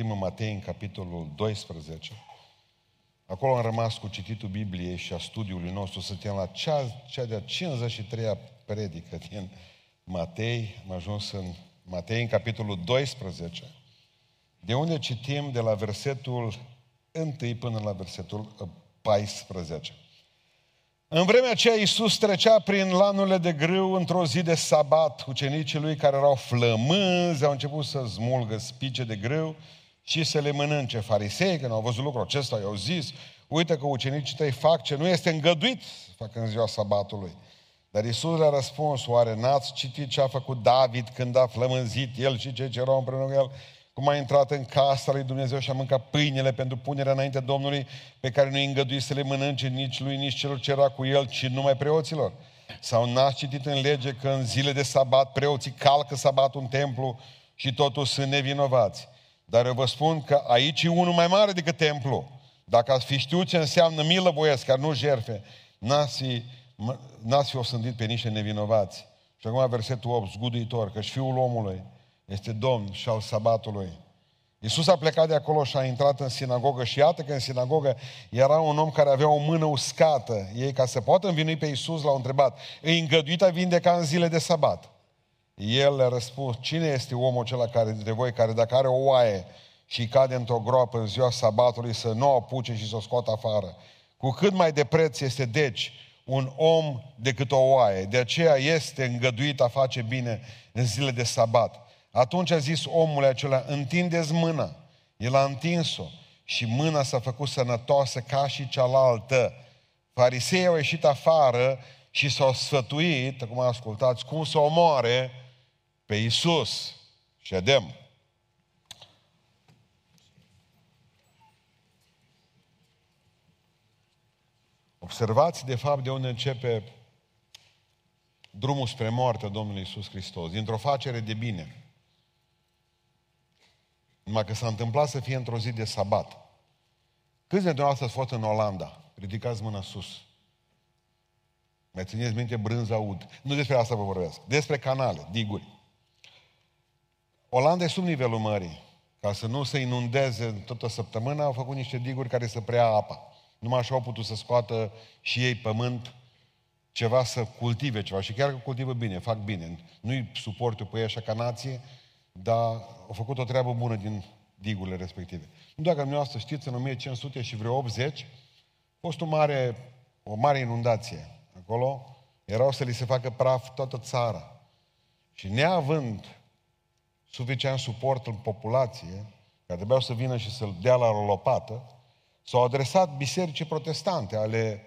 Citim în Matei, în capitolul 12. Acolo am rămas cu cititul Bibliei și a studiului nostru. Suntem la cea, cea de-a 53-a predică din Matei. Am ajuns în Matei, în capitolul 12, de unde citim de la versetul 1 până la versetul 14. În vremea aceea Iisus trecea prin lanurile de grâu într-o zi de sabat. Ucenicii lui care erau flămânzi au început să smulgă spice de grâu și să le mănânce. Farisei, când au văzut lucrul acesta, i-au zis, uite că ucenicii tăi fac ce nu este îngăduit să facă în ziua sabatului. Dar Iisus le-a răspuns, oare n-ați citit ce a făcut David când a flămânzit el și cei ce erau împreună cu el? Cum a intrat în casa lui Dumnezeu și a mâncat pâinile pentru punerea înainte Domnului, pe care nu-i îngăduit să le mănânce nici lui, nici celor ce era cu el, ci numai preoților. Sau n-ați citit în lege că în zile de sabat preoții calcă sabatul în templu și totul sunt nevinovați. Dar eu vă spun că aici e unul mai mare decât templu. Dacă ați fi știut ce înseamnă milă voiesc, care nu jerfe, n-ați fi, n-ați fi osândit pe niște nevinovați. Și acum versetul 8, zguduitor, că și Fiul omului este Domn și al sabatului. Iisus a plecat de acolo și a intrat în sinagogă și iată că în sinagogă era un om care avea o mână uscată. Ei, ca să poată învinui pe Iisus, l-au întrebat, îi îngăduit a vindeca în zile de sabat? El le-a răspuns, cine este omul acela care dintre voi care dacă are o oaie și cade într-o groapă în ziua sabatului să nu o apuce și să o scoată afară? Cu cât mai de preț este deci un om decât o oaie. De aceea este îngăduit a face bine în zile de sabat. Atunci a zis omul acela, întindeți mâna. El a întins-o și mâna s-a făcut sănătoasă ca și cealaltă. Farisei au ieșit afară și s-au sfătuit, acum ascultați, cum să omoare pe Isus. Ședem. Observați, de fapt, de unde începe drumul spre moartea Domnului Isus Hristos. Dintr-o facere de bine. Numai că s-a întâmplat să fie într-o zi de sabat. Câți dintre dumneavoastră ați fost în Olanda? Ridicați mâna sus. Mai țineți minte brânza ud. Nu despre asta vă vorbesc. Despre canale, diguri. Olanda e sub nivelul mării. Ca să nu se inundeze toată săptămâna, au făcut niște diguri care să preia apa. Numai așa au putut să scoată și ei pământ, ceva să cultive ceva. Și chiar că cultivă bine, fac bine. Nu-i suportul pe ei așa ca nație, dar au făcut o treabă bună din digurile respective. Nu dacă dumneavoastră știți, în 1500 și vreo 80, a fost o mare, o mare inundație. Acolo erau să li se facă praf toată țara. Și neavând suficient suport în populație, care trebuiau să vină și să-l dea la o lopată, s-au adresat bisericii protestante ale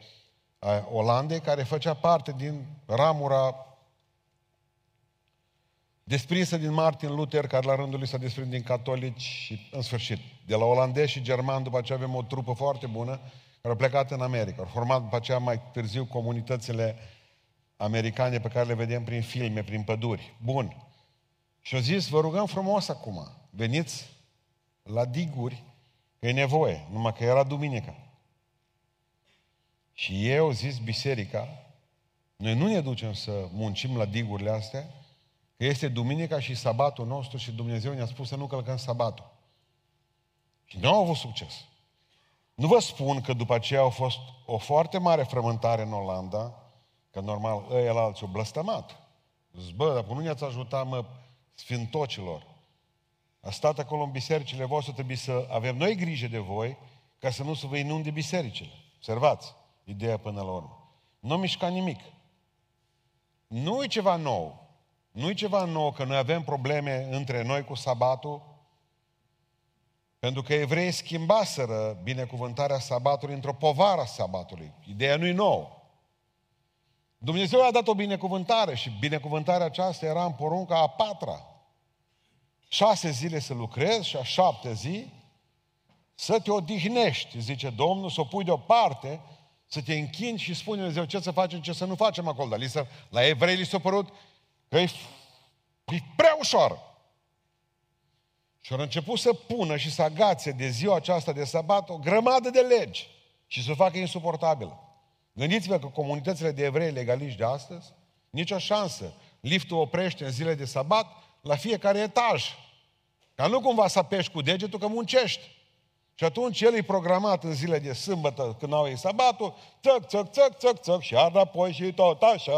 Olandei, care făcea parte din ramura desprinsă din Martin Luther, care la rândul lui s-a desprins din catolici și, în sfârșit, de la olandezi și germani, după aceea avem o trupă foarte bună, care au plecat în America. Au format după aceea mai târziu comunitățile americane pe care le vedem prin filme, prin păduri. Bun. Și au zis, vă rugăm frumos acum, veniți la diguri, că e nevoie, numai că era duminica. Și ei au zis biserica, noi nu ne ducem să muncim la digurile astea, că este duminica și sabatul nostru și Dumnezeu ne-a spus să nu călcăm sabatul. Și nu au avut succes. Nu vă spun că după aceea a fost o foarte mare frământare în Olanda, că normal ăia la alții au blăstămat. Zic, bă, dar nu ne-ați ajutat, mă, sfintocilor. A stat acolo în bisericile voastre, trebuie să avem noi grijă de voi, ca să nu se vă inunde bisericile. Observați ideea până la urmă. Nu mișca nimic. Nu e ceva nou. Nu e ceva nou că noi avem probleme între noi cu sabatul, pentru că evreii schimbaseră binecuvântarea sabatului într-o povară a sabatului. Ideea nu e nouă. Dumnezeu a dat o binecuvântare și binecuvântarea aceasta era în porunca a patra. Șase zile să lucrezi și a șapte zi să te odihnești, zice Domnul, să o pui deoparte, să te închini și spune Dumnezeu ce să facem, ce să nu facem acolo. Dar li să, la evrei li s-a părut că e, e prea ușor. Și au început să pună și să agațe de ziua aceasta de sabat o grămadă de legi și să o facă insuportabilă. Gândiți-vă că comunitățile de evrei legaliști de astăzi, nicio șansă. Liftul oprește în zile de sabat la fiecare etaj. Ca nu cumva să apeși cu degetul că muncești. Și atunci el e programat în zile de sâmbătă, când au ei sabatul, țăc, țăc, țăc, țăc, țăc, și iar apoi și tot așa,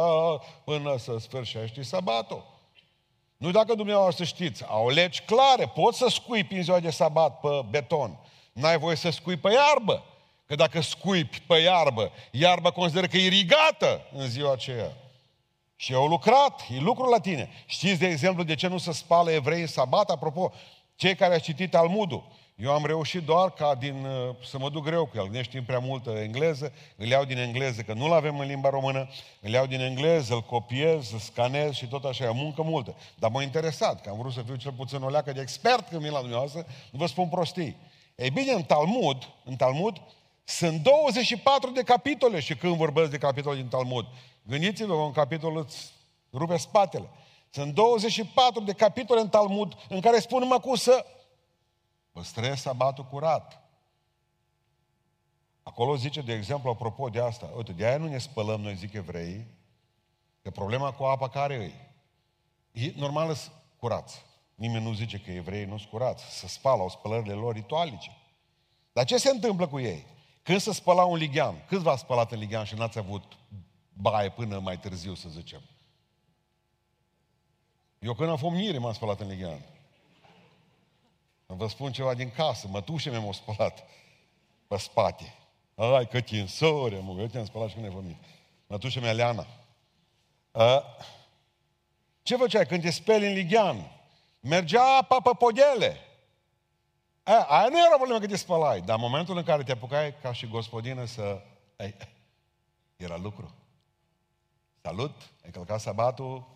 până să sfârșești sabatul. Nu dacă dumneavoastră știți, au legi clare, poți să scuipi în ziua de sabat pe beton. N-ai voie să scui pe iarbă. Că dacă scuipi pe iarbă, iarba consideră că e irigată în ziua aceea. Și au lucrat, e lucru la tine. Știți, de exemplu, de ce nu se spală evrei în sabat? Apropo, cei care au citit Talmudul, eu am reușit doar ca din, uh, să mă duc greu cu el, ne știm prea multă engleză, îl iau din engleză, că nu-l avem în limba română, îl iau din engleză, îl copiez, îl scanez și tot așa, e muncă multă. Dar m-a interesat, că am vrut să fiu cel puțin o leacă de expert când vin la dumneavoastră, nu vă spun prostii. Ei bine, în Talmud, în Talmud, sunt 24 de capitole și când vorbesc de capitole din Talmud, gândiți-vă, un capitol îți rupe spatele. Sunt 24 de capitole în Talmud în care spun numai cum să păstrezi sabatul curat. Acolo zice, de exemplu, apropo de asta, uite, de aia nu ne spălăm, noi zic evrei, că problema cu apa care îi? E normal curați. Nimeni nu zice că evreii nu sunt curați. Să spală, au spălările lor ritualice. Dar ce se întâmplă cu ei? Când se spăla un lighean, câți v-ați spălat în lighean și n-ați avut baie până mai târziu, să zicem? Eu când am fost mire m-am spălat în lighean. Vă spun ceva din casă, mătușe mi-am spălat pe spate. Ai, că tinsore, mă, eu te-am spălat și când ai venit. Mătușe mea Leana. A, ce făceai când te speli în lighean? Mergea apa pe podele. A, aia nu era problemă că te spălai, dar în momentul în care te apucai ca și gospodină să... Ei, era lucru. Salut, ai călcat sabatul,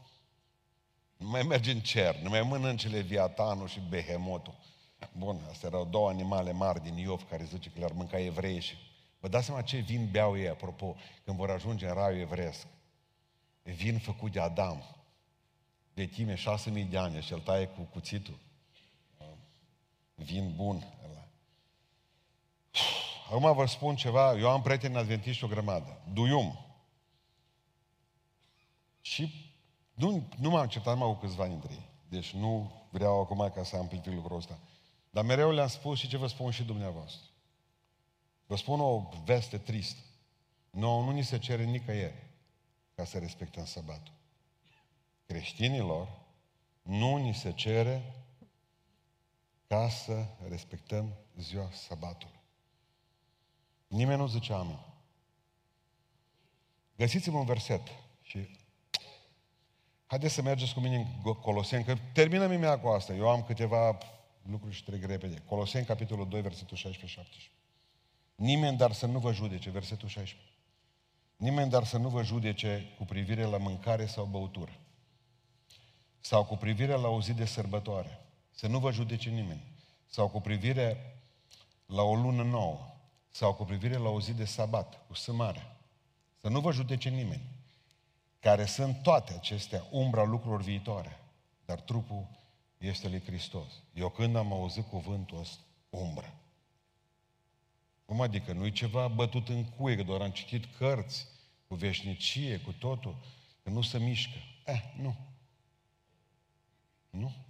nu mai mergi în cer, nu mai mănânci leviatanul și behemotul. Bun, astea erau două animale mari din Iov care zice că le-ar mânca evrei și... Vă dați seama ce vin beau ei, apropo, când vor ajunge în raiul evresc. Vin făcut de Adam, de time șase mii de ani și el taie cu cuțitul. Vin bun. Ăla. Acum vă spun ceva, eu am prieteni adventiști o grămadă. Duium. Și nu, nu m-am certat numai cu câțiva dintre ei. Deci nu vreau acum ca să amplific lucrul ăsta. Dar mereu le-am spus și ce vă spun și dumneavoastră. Vă spun o veste tristă. Nu, nu ni se cere nicăieri ca să respectăm sabatul. Creștinilor nu ni se cere ca să respectăm ziua sabatului. Nimeni nu zice amin. Găsiți-vă un verset și haideți să mergeți cu mine în Coloseni, că terminăm imediat cu asta. Eu am câteva lucruri și trec repede. Coloseni, capitolul 2, versetul 16-17. Nimeni dar să nu vă judece, versetul 16. Nimeni dar să nu vă judece cu privire la mâncare sau băutură. Sau cu privire la o zi de sărbătoare. Să nu vă judece nimeni. Sau cu privire la o lună nouă. Sau cu privire la o zi de sabat, cu sămare. Să nu vă judece nimeni. Care sunt toate acestea umbra lucrurilor viitoare. Dar trupul este lui Hristos. Eu când am auzit cuvântul ăsta, umbră. Cum adică? Nu-i ceva bătut în cuie, că doar am citit cărți cu veșnicie, cu totul, că nu se mișcă. Eh, nu. Nu.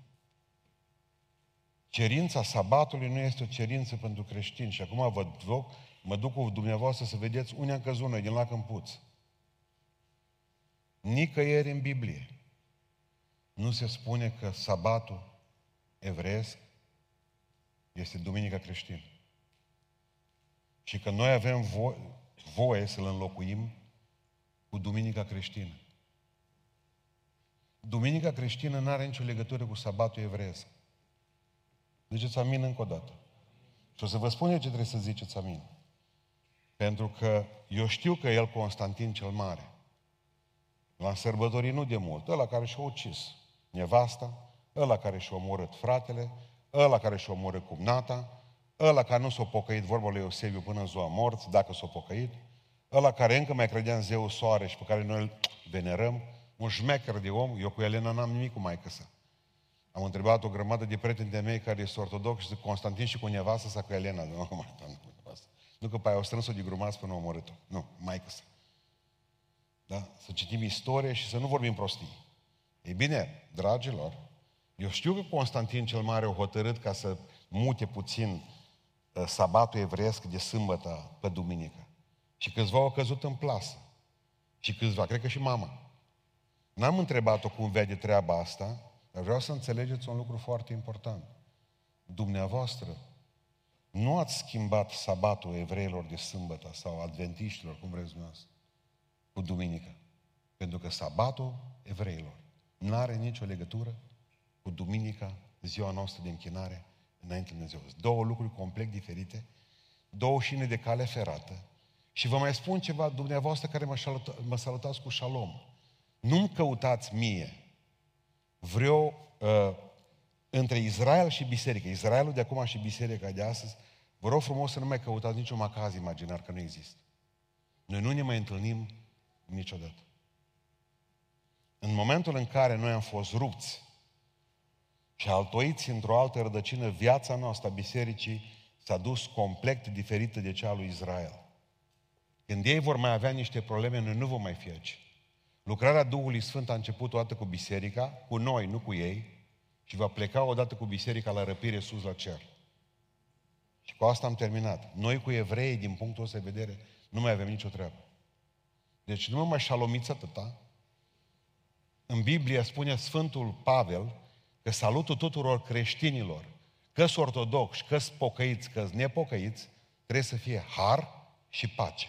Cerința sabatului nu este o cerință pentru creștini. Și acum vă duc, mă duc cu dumneavoastră să vedeți unde am căzut noi, din lac în puț. Nicăieri în Biblie nu se spune că sabatul evreiesc este Duminica creștină. Și că noi avem vo- voie să-l înlocuim cu Duminica creștină. Duminica creștină nu are nicio legătură cu sabatul evreiesc. Ziceți amin încă o dată. Și o să vă spun eu ce trebuie să ziceți amin. Pentru că eu știu că el, Constantin cel Mare, l-a sărbătorit nu de mult, ăla care și-a ucis nevasta, ăla care și-a omorât fratele, ăla care și-a omorât cumnata, ăla care nu s-a pocăit, vorba lui Eusebiu, până în ziua morți, dacă s-a pocăit, ăla care încă mai credea în zeu soare și pe care noi îl venerăm, un șmecher de om, eu cu Elena n-am nimic cu mai sa. Am întrebat o grămadă de prieteni de mei care sunt ortodoxi și zic, Constantin și cu nevastă sa cu Elena. Nu, mai, nu că pe aia o strâns-o de grumați până a omorât-o. Nu, mai sa. Da? Să citim istorie și să nu vorbim prostii. Ei bine, dragilor, Eu știu că Constantin cel Mare a hotărât ca să mute puțin uh, sabatul evreiesc de sâmbătă pe duminică. Și câțiva au căzut în plasă. Și câțiva, cred că și mama. N-am întrebat-o cum vede treaba asta, dar vreau să înțelegeți un lucru foarte important. Dumneavoastră nu ați schimbat sabatul evreilor de sâmbătă sau adventiștilor, cum vreți dumneavoastră, cu duminică. Pentru că sabatul evreilor nu are nicio legătură cu duminica, ziua noastră de închinare înainte de Dumnezeu. Două lucruri complet diferite, două șine de cale ferată. Și vă mai spun ceva, dumneavoastră care mă, saluta, mă salutați cu șalom. Nu-mi căutați mie vreo uh, între Israel și biserică. Israelul de acum și biserica de astăzi, vă rog frumos să nu mai căutați niciun macaz imaginar, că nu există. Noi nu ne mai întâlnim niciodată. În momentul în care noi am fost rupți și altoiți într-o altă rădăcină, viața noastră a bisericii s-a dus complet diferită de cea a lui Israel. Când ei vor mai avea niște probleme, noi nu vom mai fi aici. Lucrarea Duhului Sfânt a început odată cu biserica, cu noi, nu cu ei, și va pleca odată cu biserica la răpire sus la cer. Și cu asta am terminat. Noi cu evrei, din punctul ăsta de vedere, nu mai avem nicio treabă. Deci nu mă mai șalomiți atâta. În Biblie spune Sfântul Pavel că salutul tuturor creștinilor, că sunt ortodoxi, că sunt pocăiți, că sunt nepocăiți, trebuie să fie har și pace.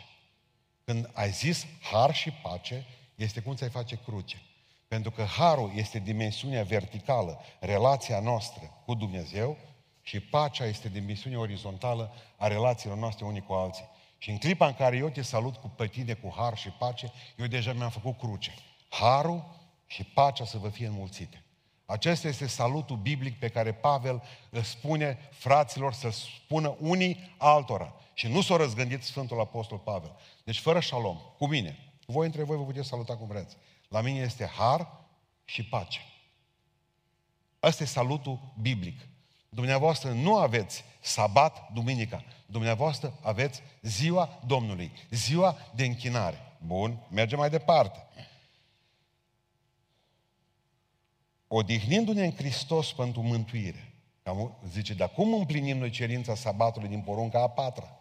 Când ai zis har și pace, este cum ți-ai face cruce. Pentru că harul este dimensiunea verticală, relația noastră cu Dumnezeu și pacea este dimensiunea orizontală a relațiilor noastre unii cu alții. Și în clipa în care eu te salut cu pe tine cu har și pace, eu deja mi-am făcut cruce. Harul și pacea să vă fie înmulțite. Acesta este salutul biblic pe care Pavel îl spune fraților să spună unii altora. Și nu s-a răzgândit Sfântul Apostol Pavel. Deci fără șalom, cu mine. Voi între voi vă puteți saluta cum vreți. La mine este har și pace. Ăsta e salutul biblic. Dumneavoastră nu aveți sabat duminica. Dumneavoastră aveți ziua Domnului, ziua de închinare. Bun, mergem mai departe. Odihnindu-ne în Hristos pentru mântuire. Zice, dar cum împlinim noi cerința sabatului din porunca a patra?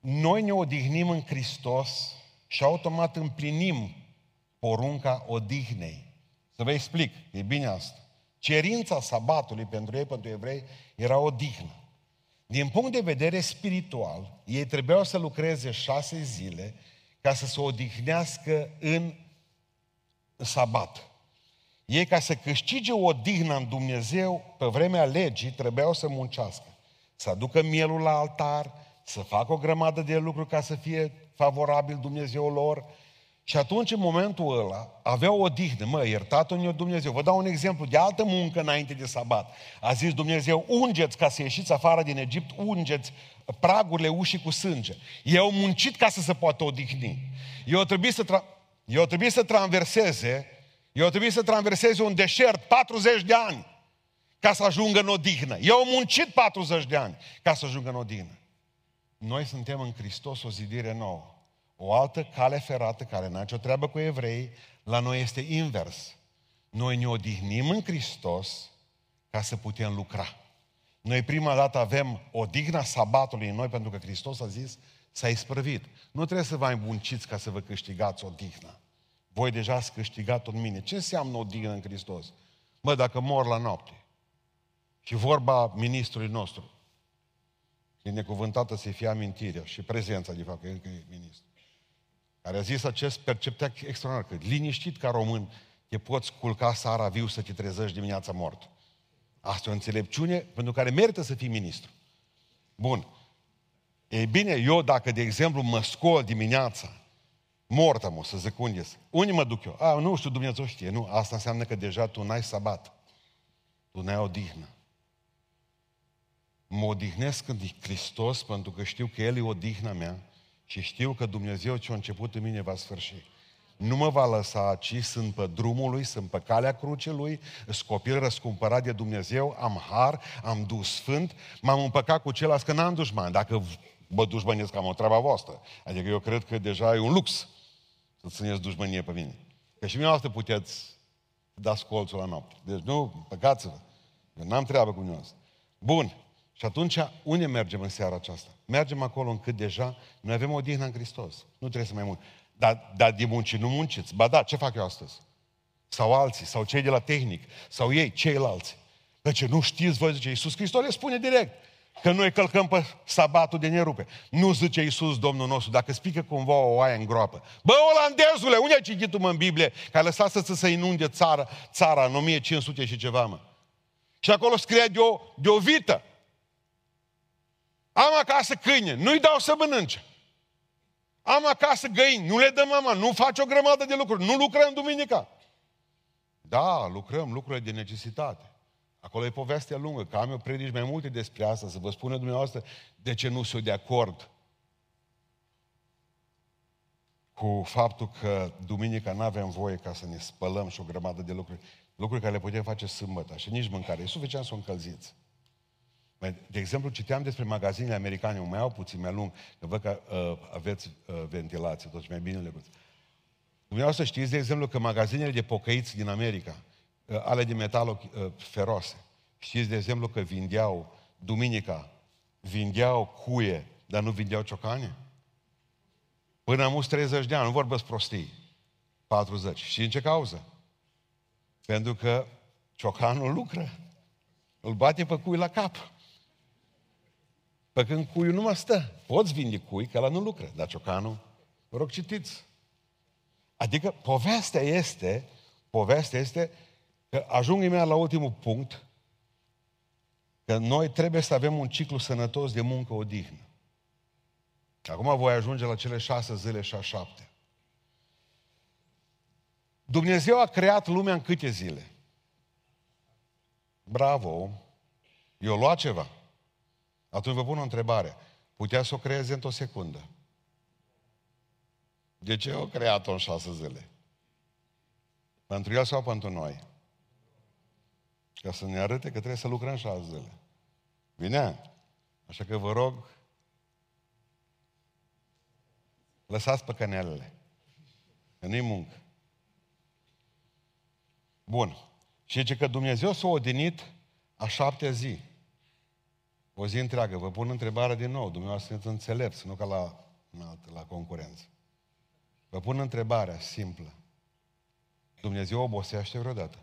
Noi ne odihnim în Hristos și automat împlinim porunca odihnei. Să vă explic, e bine asta. Cerința sabatului pentru ei, pentru evrei, era odihnă. Din punct de vedere spiritual, ei trebuiau să lucreze șase zile ca să se odihnească în sabat. Ei, ca să câștige o dihnă în Dumnezeu, pe vremea legii, trebuiau să muncească. Să aducă mielul la altar, să facă o grămadă de lucruri ca să fie favorabil Dumnezeu lor. Și atunci, în momentul ăla, aveau o dihnă. Mă, iertat-o Dumnezeu. Vă dau un exemplu de altă muncă înainte de sabat. A zis Dumnezeu, ungeți ca să ieșiți afară din Egipt, ungeți pragurile ușii cu sânge. Ei au muncit ca să se poată odihni. Eu trebuie să, tra- eu trebuie să traverseze, eu trebuie să traverseze un deșert 40 de ani ca să ajungă în odihnă. Eu am muncit 40 de ani ca să ajungă în odihnă. Noi suntem în Hristos o zidire nouă. O altă cale ferată care n-a nicio treabă cu evrei, la noi este invers. Noi ne odihnim în Hristos ca să putem lucra. Noi prima dată avem odihna sabatului în noi pentru că Hristos a zis s-a isprăvit. Nu trebuie să vă îmbunciți ca să vă câștigați odihna. Voi deja ați câștigat-o în mine. Ce înseamnă odihnă în Hristos? Mă, dacă mor la noapte și vorba ministrului nostru, binecuvântată să fie amintirea și prezența, de fapt, că încă e ministru, care a zis acest perceptea extraordinar, că liniștit ca român te poți culca seara viu să te trezești dimineața mort. Asta e o înțelepciune pentru care merită să fii ministru. Bun. Ei bine, eu dacă, de exemplu, mă scol dimineața, mortă mă, să zic unde Unde mă duc eu? A, nu știu, Dumnezeu știe. Nu, asta înseamnă că deja tu n-ai sabat. Tu n-ai odihnă mă odihnesc în Hristos pentru că știu că El e odihna mea și știu că Dumnezeu ce a început în mine va sfârși. Nu mă va lăsa, ci sunt pe drumul lui, sunt pe calea crucelui, sunt copil răscumpărat de Dumnezeu, am har, am dus sfânt, m-am împăcat cu ceilalți că n-am dușman. Dacă vă dușmănesc, am o treaba voastră. Adică eu cred că deja e un lux să țineți dușmănie pe mine. Că și mine asta puteți dați colțul la noapte. Deci nu, păcați-vă. Eu n-am treabă cu dumneavoastră. Bun. Și atunci, unde mergem în seara aceasta? Mergem acolo încât deja noi avem o dihnă în Hristos. Nu trebuie să mai mult. Dar, dar de munci nu munciți. Ba da, ce fac eu astăzi? Sau alții, sau cei de la tehnic, sau ei, ceilalți. ce nu știți voi, zice Iisus Hristos, le spune direct că noi călcăm pe sabatul de nerupe. Nu zice Iisus Domnul nostru, dacă spică cumva o oaie în groapă. Bă, olandezule, unde ai citit tu mă în Biblie că ai lăsat să se inunde țara, țara în 1500 și ceva, mă? Și acolo scrie de o, de o vită. Am acasă câine, nu-i dau să mănânce. Am acasă găini, nu le dăm mama, nu faci o grămadă de lucruri, nu lucrăm duminica. Da, lucrăm lucrurile de necesitate. Acolo e povestea lungă, că am eu predici mai multe despre asta, să vă spună dumneavoastră de ce nu sunt de acord cu faptul că duminica nu avem voie ca să ne spălăm și o grămadă de lucruri, lucruri care le putem face sâmbătă și nici mâncare. E suficient să o încălziți. De exemplu, citeam despre magazinele americane, mai au puțin mai lung, că văd că uh, aveți uh, ventilație, toți mai bine le văd. Dumneavoastră știți, de exemplu, că magazinele de pocăiți din America, uh, ale de metal uh, feroase, știți, de exemplu, că vindeau, duminica, vindeau cuie, dar nu vindeau ciocane? Până am 30 de ani, nu vorbesc prostii. 40. Și în ce cauză? Pentru că ciocanul lucră. Îl bate pe cui la cap. Pe când cuiul nu mă stă. Poți vinde cui, că la nu lucră. Dar ciocanul, vă rog citiți. Adică povestea este, povestea este că ajung imediat la ultimul punct, că noi trebuie să avem un ciclu sănătos de muncă odihnă. Acum voi ajunge la cele șase zile și a șapte. Dumnezeu a creat lumea în câte zile? Bravo! Eu lua ceva. Atunci vă pun o întrebare. Putea să o creeze într-o secundă. De ce o creat-o în șase zile? Pentru el sau pentru noi? Ca să ne arate că trebuie să lucrăm șase zile. Bine? Așa că vă rog, lăsați păcănelele. Că nu-i muncă. Bun. Și zice că Dumnezeu s-a odinit a șaptea zi. O zi întreagă. Vă pun întrebarea din nou. Dumneavoastră sunteți înțelepți, nu ca la, la concurență. Vă pun întrebarea simplă. Dumnezeu obosește vreodată?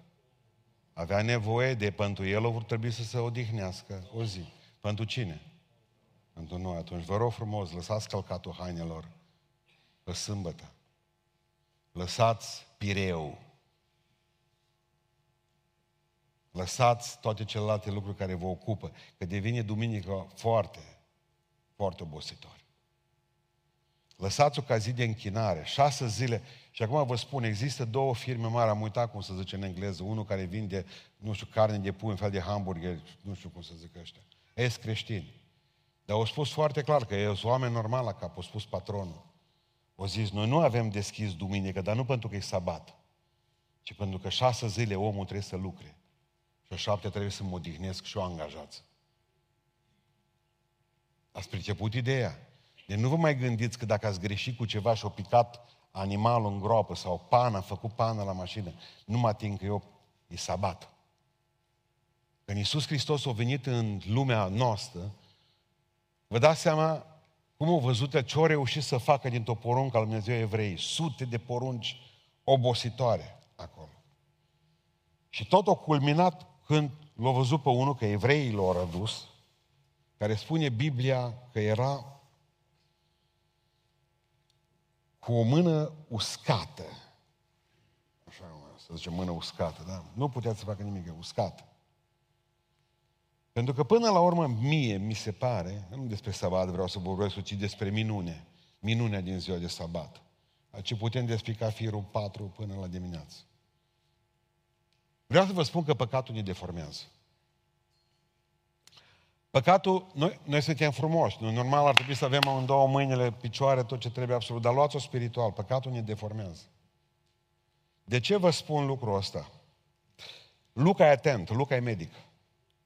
Avea nevoie de, pentru el, vor trebui să se odihnească o zi. Pentru cine? Pentru noi. Atunci vă rog frumos, lăsați călcatul hainelor pe sâmbătă. Lăsați pireu. Lăsați toate celelalte lucruri care vă ocupă, că devine duminică foarte, foarte obositor. Lăsați-o ca zi de închinare, șase zile. Și acum vă spun, există două firme mari, am uitat cum să zice în engleză, unul care vinde, nu știu, carne de pui, un fel de hamburger, nu știu cum să zic ăștia. Ești creștini. Dar au spus foarte clar că e oameni normal la cap, au spus patronul. O zis, noi nu avem deschis duminică, dar nu pentru că e sabat, ci pentru că șase zile omul trebuie să lucre. Și a șapte trebuie să mă odihnesc și o angajați. Ați priceput ideea? Deci nu vă mai gândiți că dacă ați greșit cu ceva și o picat animalul în groapă sau pana, a făcut pana la mașină, nu mă ating că eu e sabat. Când Iisus Hristos a venit în lumea noastră, vă dați seama cum au văzut ce au reușit să facă dintr-o poruncă al Dumnezeu evrei. Sute de porunci obositoare acolo. Și tot o culminat când l-a văzut pe unul că evreii l-au adus, care spune Biblia că era cu o mână uscată. Așa, să zicem mână uscată, da? Nu putea să facă nimic, uscată. Pentru că până la urmă mie mi se pare, nu despre sabat vreau să vorbesc, ci despre minune. Minunea din ziua de sabat. Ce putem despica firul 4 până la dimineață. Vreau să vă spun că păcatul ne deformează. Păcatul, noi, noi suntem frumoși, noi normal ar trebui să avem în două mâinile, picioare, tot ce trebuie absolut, dar luați-o spiritual, păcatul ne deformează. De ce vă spun lucrul ăsta? Luca e atent, Luca e medic.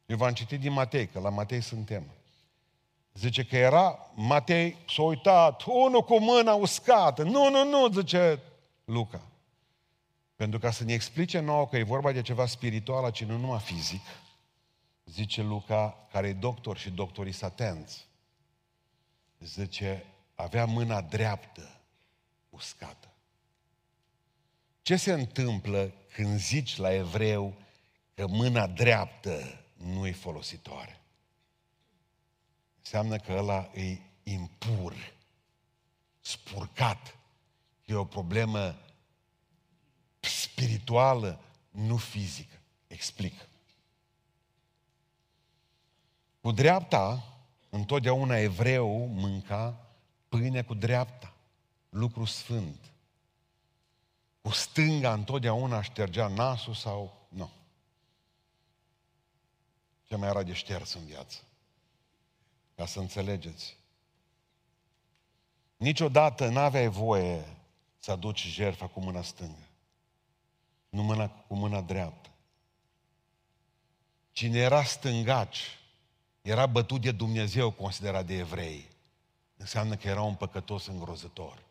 Eu v-am citit din Matei, că la Matei suntem. Zice că era, Matei s-a uitat, unul cu mâna uscată. Nu, nu, nu, zice Luca. Pentru ca să ne explice nouă că e vorba de ceva spiritual, ci nu numai fizic, zice Luca, care e doctor și doctorii atenți, zice, avea mâna dreaptă uscată. Ce se întâmplă când zici la evreu că mâna dreaptă nu e folositoare? Înseamnă că ăla e impur, spurcat. E o problemă spirituală, nu fizică. Explic. Cu dreapta, întotdeauna evreu mânca pâine cu dreapta, lucru sfânt. Cu stânga întotdeauna ștergea nasul sau... Nu. Ce mai era de șters în viață. Ca să înțelegeți. Niciodată n-aveai voie să aduci jertfa cu mâna stângă. Nu mâna cu mâna dreaptă. Cine era stângaci, era bătut de Dumnezeu, considerat de evrei. Înseamnă că era un păcătos îngrozător.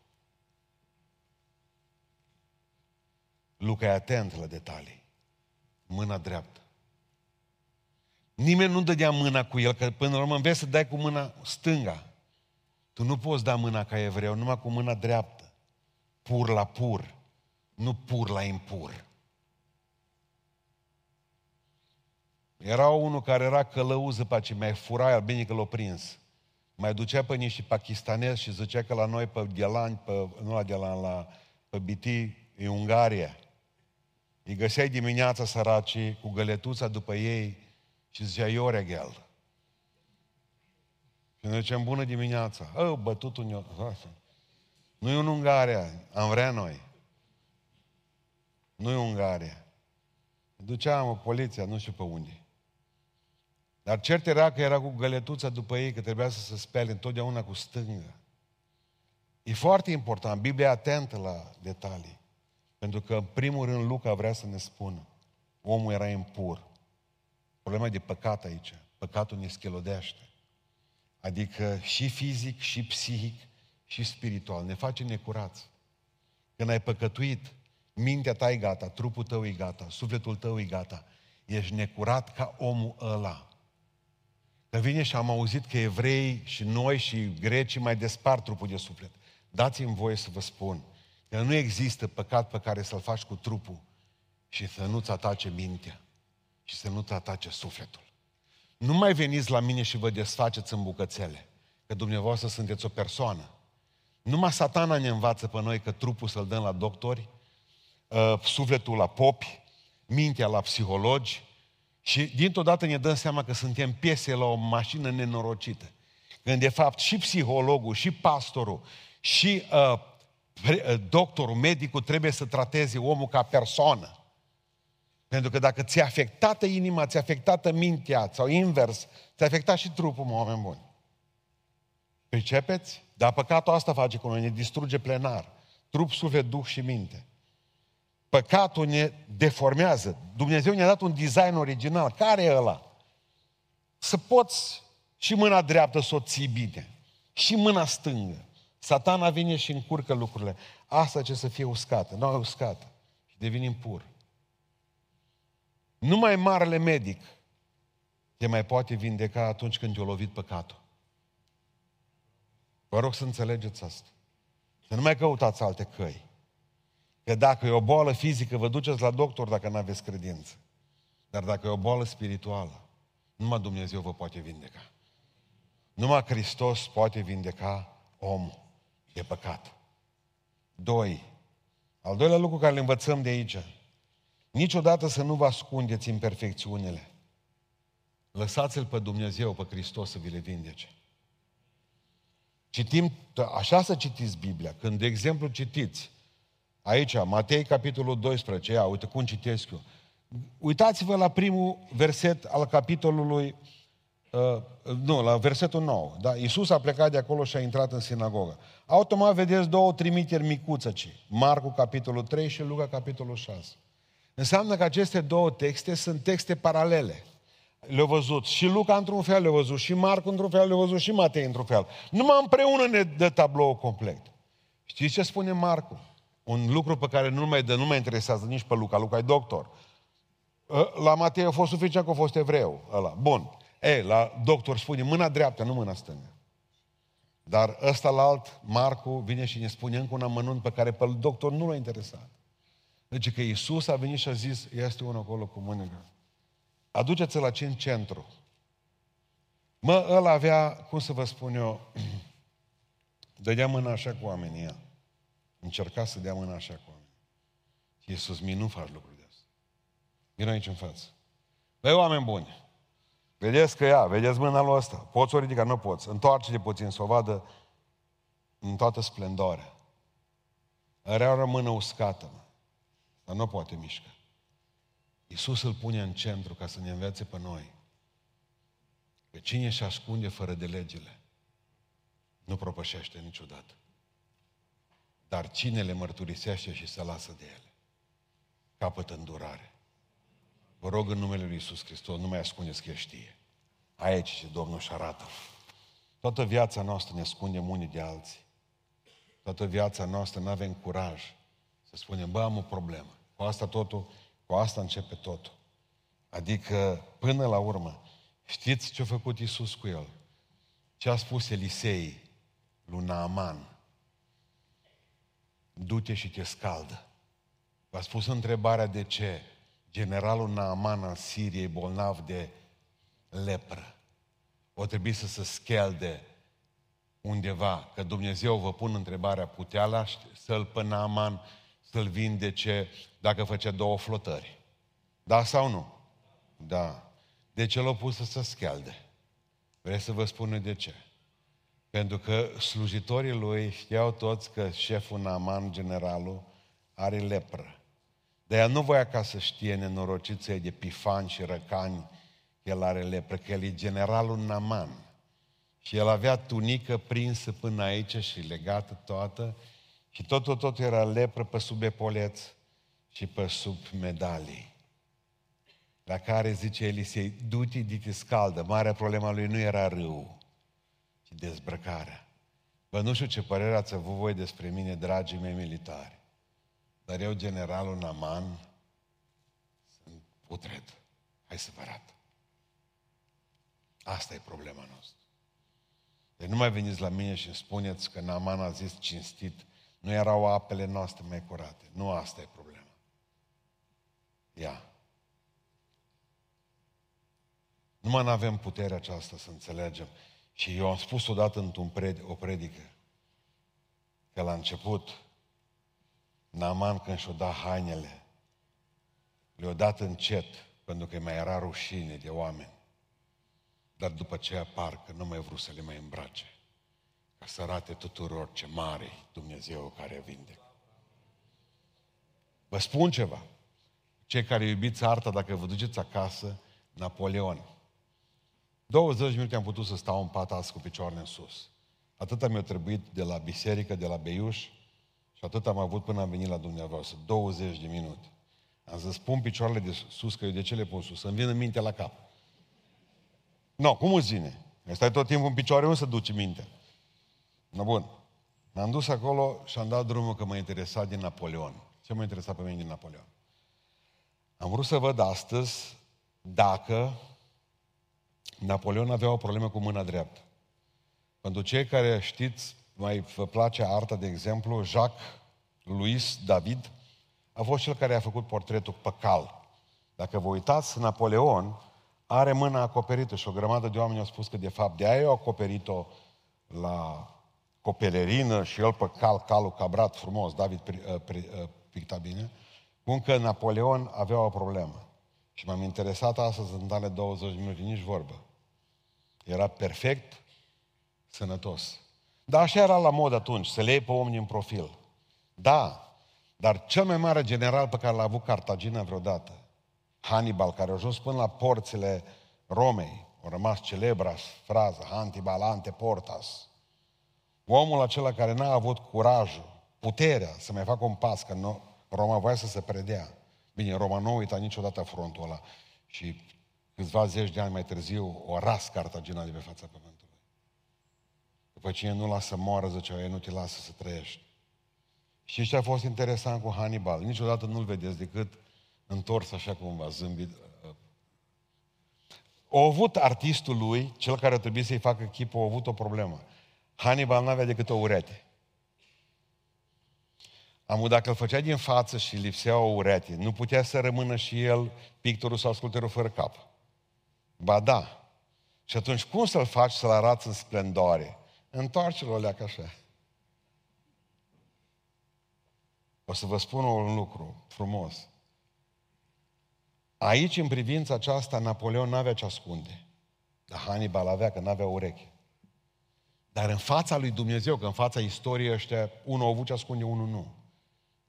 Luca e atent la detalii. Mâna dreaptă. Nimeni nu dădea mâna cu el, că până la urmă înveți să dai cu mâna stânga. Tu nu poți da mâna ca evreu, numai cu mâna dreaptă. Pur la pur, nu pur la impur. Era unul care era călăuză pe ce mai fura el, bine că l-a prins. Mai ducea pe niște pakistanezi și zicea că la noi pe Dielan, pe, nu la Dielan, la, pe Biti, e Ungaria. Îi găseai dimineața săracii cu găletuța după ei și zicea, Ioregel. Și noi zicem, bună dimineața. Oh, bătut un Nu e în Ungaria, am vrea noi. Nu e Ungaria. Duceam poliția, nu știu pe unde. Dar cert era că era cu găletuța după ei, că trebuia să se spele întotdeauna cu stânga. E foarte important. Biblia e atentă la detalii. Pentru că, în primul rând, Luca vrea să ne spună omul era impur. Problema de păcat aici. Păcatul ne schelodește. Adică și fizic, și psihic, și spiritual. Ne face necurați. Când ai păcătuit, mintea ta e gata, trupul tău e gata, sufletul tău e gata. Ești necurat ca omul ăla. Că vine și am auzit că evrei și noi și grecii mai despart trupul de suflet. Dați-mi voie să vă spun că nu există păcat pe care să-l faci cu trupul și să nu-ți atace mintea și să nu-ți atace sufletul. Nu mai veniți la mine și vă desfaceți în bucățele, că dumneavoastră sunteți o persoană. Numai satana ne învață pe noi că trupul să-l dăm la doctori, uh, sufletul la popi, mintea la psihologi, și dintr-o dată ne dăm seama că suntem piese la o mașină nenorocită. Când de fapt și psihologul, și pastorul, și uh, uh, doctorul, medicul trebuie să trateze omul ca persoană. Pentru că dacă ți-a afectată inima, ți-a afectată mintea, sau invers, ți-a afectat și trupul, mă, oameni buni. Pricepeți? Dar păcatul asta face cu noi, ne distruge plenar. Trup, suflet, duh și minte. Păcatul ne deformează. Dumnezeu ne-a dat un design original. Care e ăla? Să poți și mâna dreaptă să o ții bine. Și mâna stângă. Satana vine și încurcă lucrurile. Asta ce să fie uscată. Nu e uscată. Și devenim pur. Numai marele medic te mai poate vindeca atunci când te-a lovit păcatul. Vă rog să înțelegeți asta. Să nu mai căutați alte căi. Că dacă e o boală fizică, vă duceți la doctor dacă nu aveți credință. Dar dacă e o boală spirituală, numai Dumnezeu vă poate vindeca. Numai Hristos poate vindeca omul de păcat. Doi. Al doilea lucru care le învățăm de aici. Niciodată să nu vă ascundeți imperfecțiunile. Lăsați-L pe Dumnezeu, pe Hristos să vi le vindece. Citim, așa să citiți Biblia. Când, de exemplu, citiți Aici, Matei, capitolul 12, ia, uite cum citesc eu. Uitați-vă la primul verset al capitolului, uh, nu, la versetul 9. Da? Iisus a plecat de acolo și a intrat în sinagogă. Automat vedeți două trimiteri micuță ci. Marcu, capitolul 3 și Luca, capitolul 6. Înseamnă că aceste două texte sunt texte paralele. Le-au văzut și Luca într-un fel, le-au văzut și Marcu într-un fel, le-au văzut și Matei într-un fel. Numai împreună ne dă tabloul complet. Știți ce spune Marcu? Un lucru pe care nu mai dă, nu mai interesează nici pe Luca. Luca e doctor. Ă, la Matei a fost suficient că a fost evreu ăla. Bun. E, la doctor spune mâna dreaptă, nu mâna stângă. Dar ăsta la alt, Marcu, vine și ne spune încă un amănunt pe care pe doctor nu l-a interesat. Deci că Iisus a venit și a zis, este unul acolo cu mânecă. Aduceți-l la în centru. Mă, ăla avea, cum să vă spun eu, dădea mâna așa cu oamenii ea. Încerca să dea mâna așa cu oamenii. Și Iisus, mie nu faci lucruri de asta. Vino aici în față. Băi, oameni buni, vedeți că ea, vedeți mâna lui ăsta, poți o ridica, nu poți. Întoarce-te puțin să o vadă în toată splendoarea. Are o mână uscată, mă. dar nu poate mișca. Iisus îl pune în centru ca să ne învețe pe noi că cine și ascunde fără de legile nu propășește niciodată. Dar cine le mărturisește și se lasă de ele, capătă îndurare. Vă rog în numele Lui Iisus Hristos, nu mai ascundeți că El știe. Aici ce Domnul și arată. Toată viața noastră ne ascundem unii de alții. Toată viața noastră nu avem curaj să spunem, bă, am o problemă. Cu asta totul, cu asta începe totul. Adică, până la urmă, știți ce a făcut Iisus cu el? Ce a spus Elisei lui Naaman? Du-te și te scaldă. V-a spus întrebarea de ce generalul Naaman al Siriei, bolnav de lepră, o trebuie să se scalde undeva, că Dumnezeu vă pun întrebarea, putea la să-l pe Naaman să-l vindece dacă făcea două flotări. Da sau nu? Da. De ce l-a pus să se scalde? Vreau să vă spun de ce. Pentru că slujitorii lui știau toți că șeful Naman, generalul, are lepră. De ea nu voia ca să știe nenorociții de pifani și răcani că el are lepră, că el e generalul Naman. Și el avea tunică prinsă până aici și legată toată și tot, tot, tot era lepră pe sub epoleț și pe sub medalii. La care zice Elisei, du-te, dite scaldă. Marea problema lui nu era râu, ci dezbrăcarea. Bă, nu știu ce părere ați avut voi despre mine, dragii mei militari. Dar eu, generalul Naman, sunt putred. Hai să vă arăt. Asta e problema noastră. Deci nu mai veniți la mine și îmi spuneți că Naman a zis cinstit, nu erau apele noastre mai curate. Nu asta e problema. Ia. Numai nu avem puterea aceasta să înțelegem. Și eu am spus odată într-un pred, o predică că la început Naaman când și-o da hainele, le-o dat încet, pentru că mai era rușine de oameni. Dar după aceea parcă nu mai vrut să le mai îmbrace. Ca să arate tuturor ce mare Dumnezeu care vinde. Vă spun ceva. Cei care iubiți arta, dacă vă duceți acasă, Napoleon. 20 minute am putut să stau în pat azi cu picioarele în sus. Atât mi-a trebuit de la biserică, de la Beiuș și atât am avut până am venit la dumneavoastră. 20 de minute. Am zis, pun picioarele de sus, că eu de ce le pun sus? Să-mi vină minte la cap. Nu, no, cum îți vine? Stai tot timpul în picioare, unde să duci minte? No, bun. M-am dus acolo și am dat drumul că mă interesa din Napoleon. Ce mă interesa pe mine din Napoleon? Am vrut să văd astăzi dacă Napoleon avea o problemă cu mâna dreaptă. Pentru cei care știți, mai vă place arta, de exemplu, Jacques Louis David a fost cel care a făcut portretul pe cal. Dacă vă uitați, Napoleon are mâna acoperită și o grămadă de oameni au spus că de fapt de aia au acoperit-o la copelerină și el pe cal, calul cabrat frumos, David uh, uh, picta bine, cum că Napoleon avea o problemă. Și m-am interesat astăzi în tale 20 minute, nici vorbă. Era perfect sănătos. Dar așa era la mod atunci, să le iei pe omni în profil. Da, dar cel mai mare general pe care l-a avut Cartagina vreodată, Hannibal, care a ajuns până la porțile Romei, a rămas celebra frază, Hannibal ante portas. Omul acela care n-a avut curajul, puterea să mai facă un pas, că nu, Roma voia să se predea. Bine, Roma nu uita niciodată frontul ăla și câțiva zeci de ani mai târziu o ras Cartagina de pe fața pământului. După cine nu lasă moară, zicea, ei nu te lasă să trăiești. Și ce a fost interesant cu Hannibal? Niciodată nu-l vedeți decât întors așa cumva, zâmbit. O avut artistul lui, cel care trebuie să-i facă chipul, a avut o problemă. Hannibal nu avea decât o urete. Am dacă îl făcea din față și lipsea o urete, nu putea să rămână și el pictorul sau sculptorul fără cap. Ba da. Și atunci cum să-l faci să-l arăți în splendoare? Întoarce-l o leacă așa. O să vă spun un lucru frumos. Aici, în privința aceasta, Napoleon n-avea ce ascunde. Dar Hannibal avea, că n-avea ureche. Dar în fața lui Dumnezeu, că în fața istoriei ăștia, unul a avut ce ascunde, unul nu.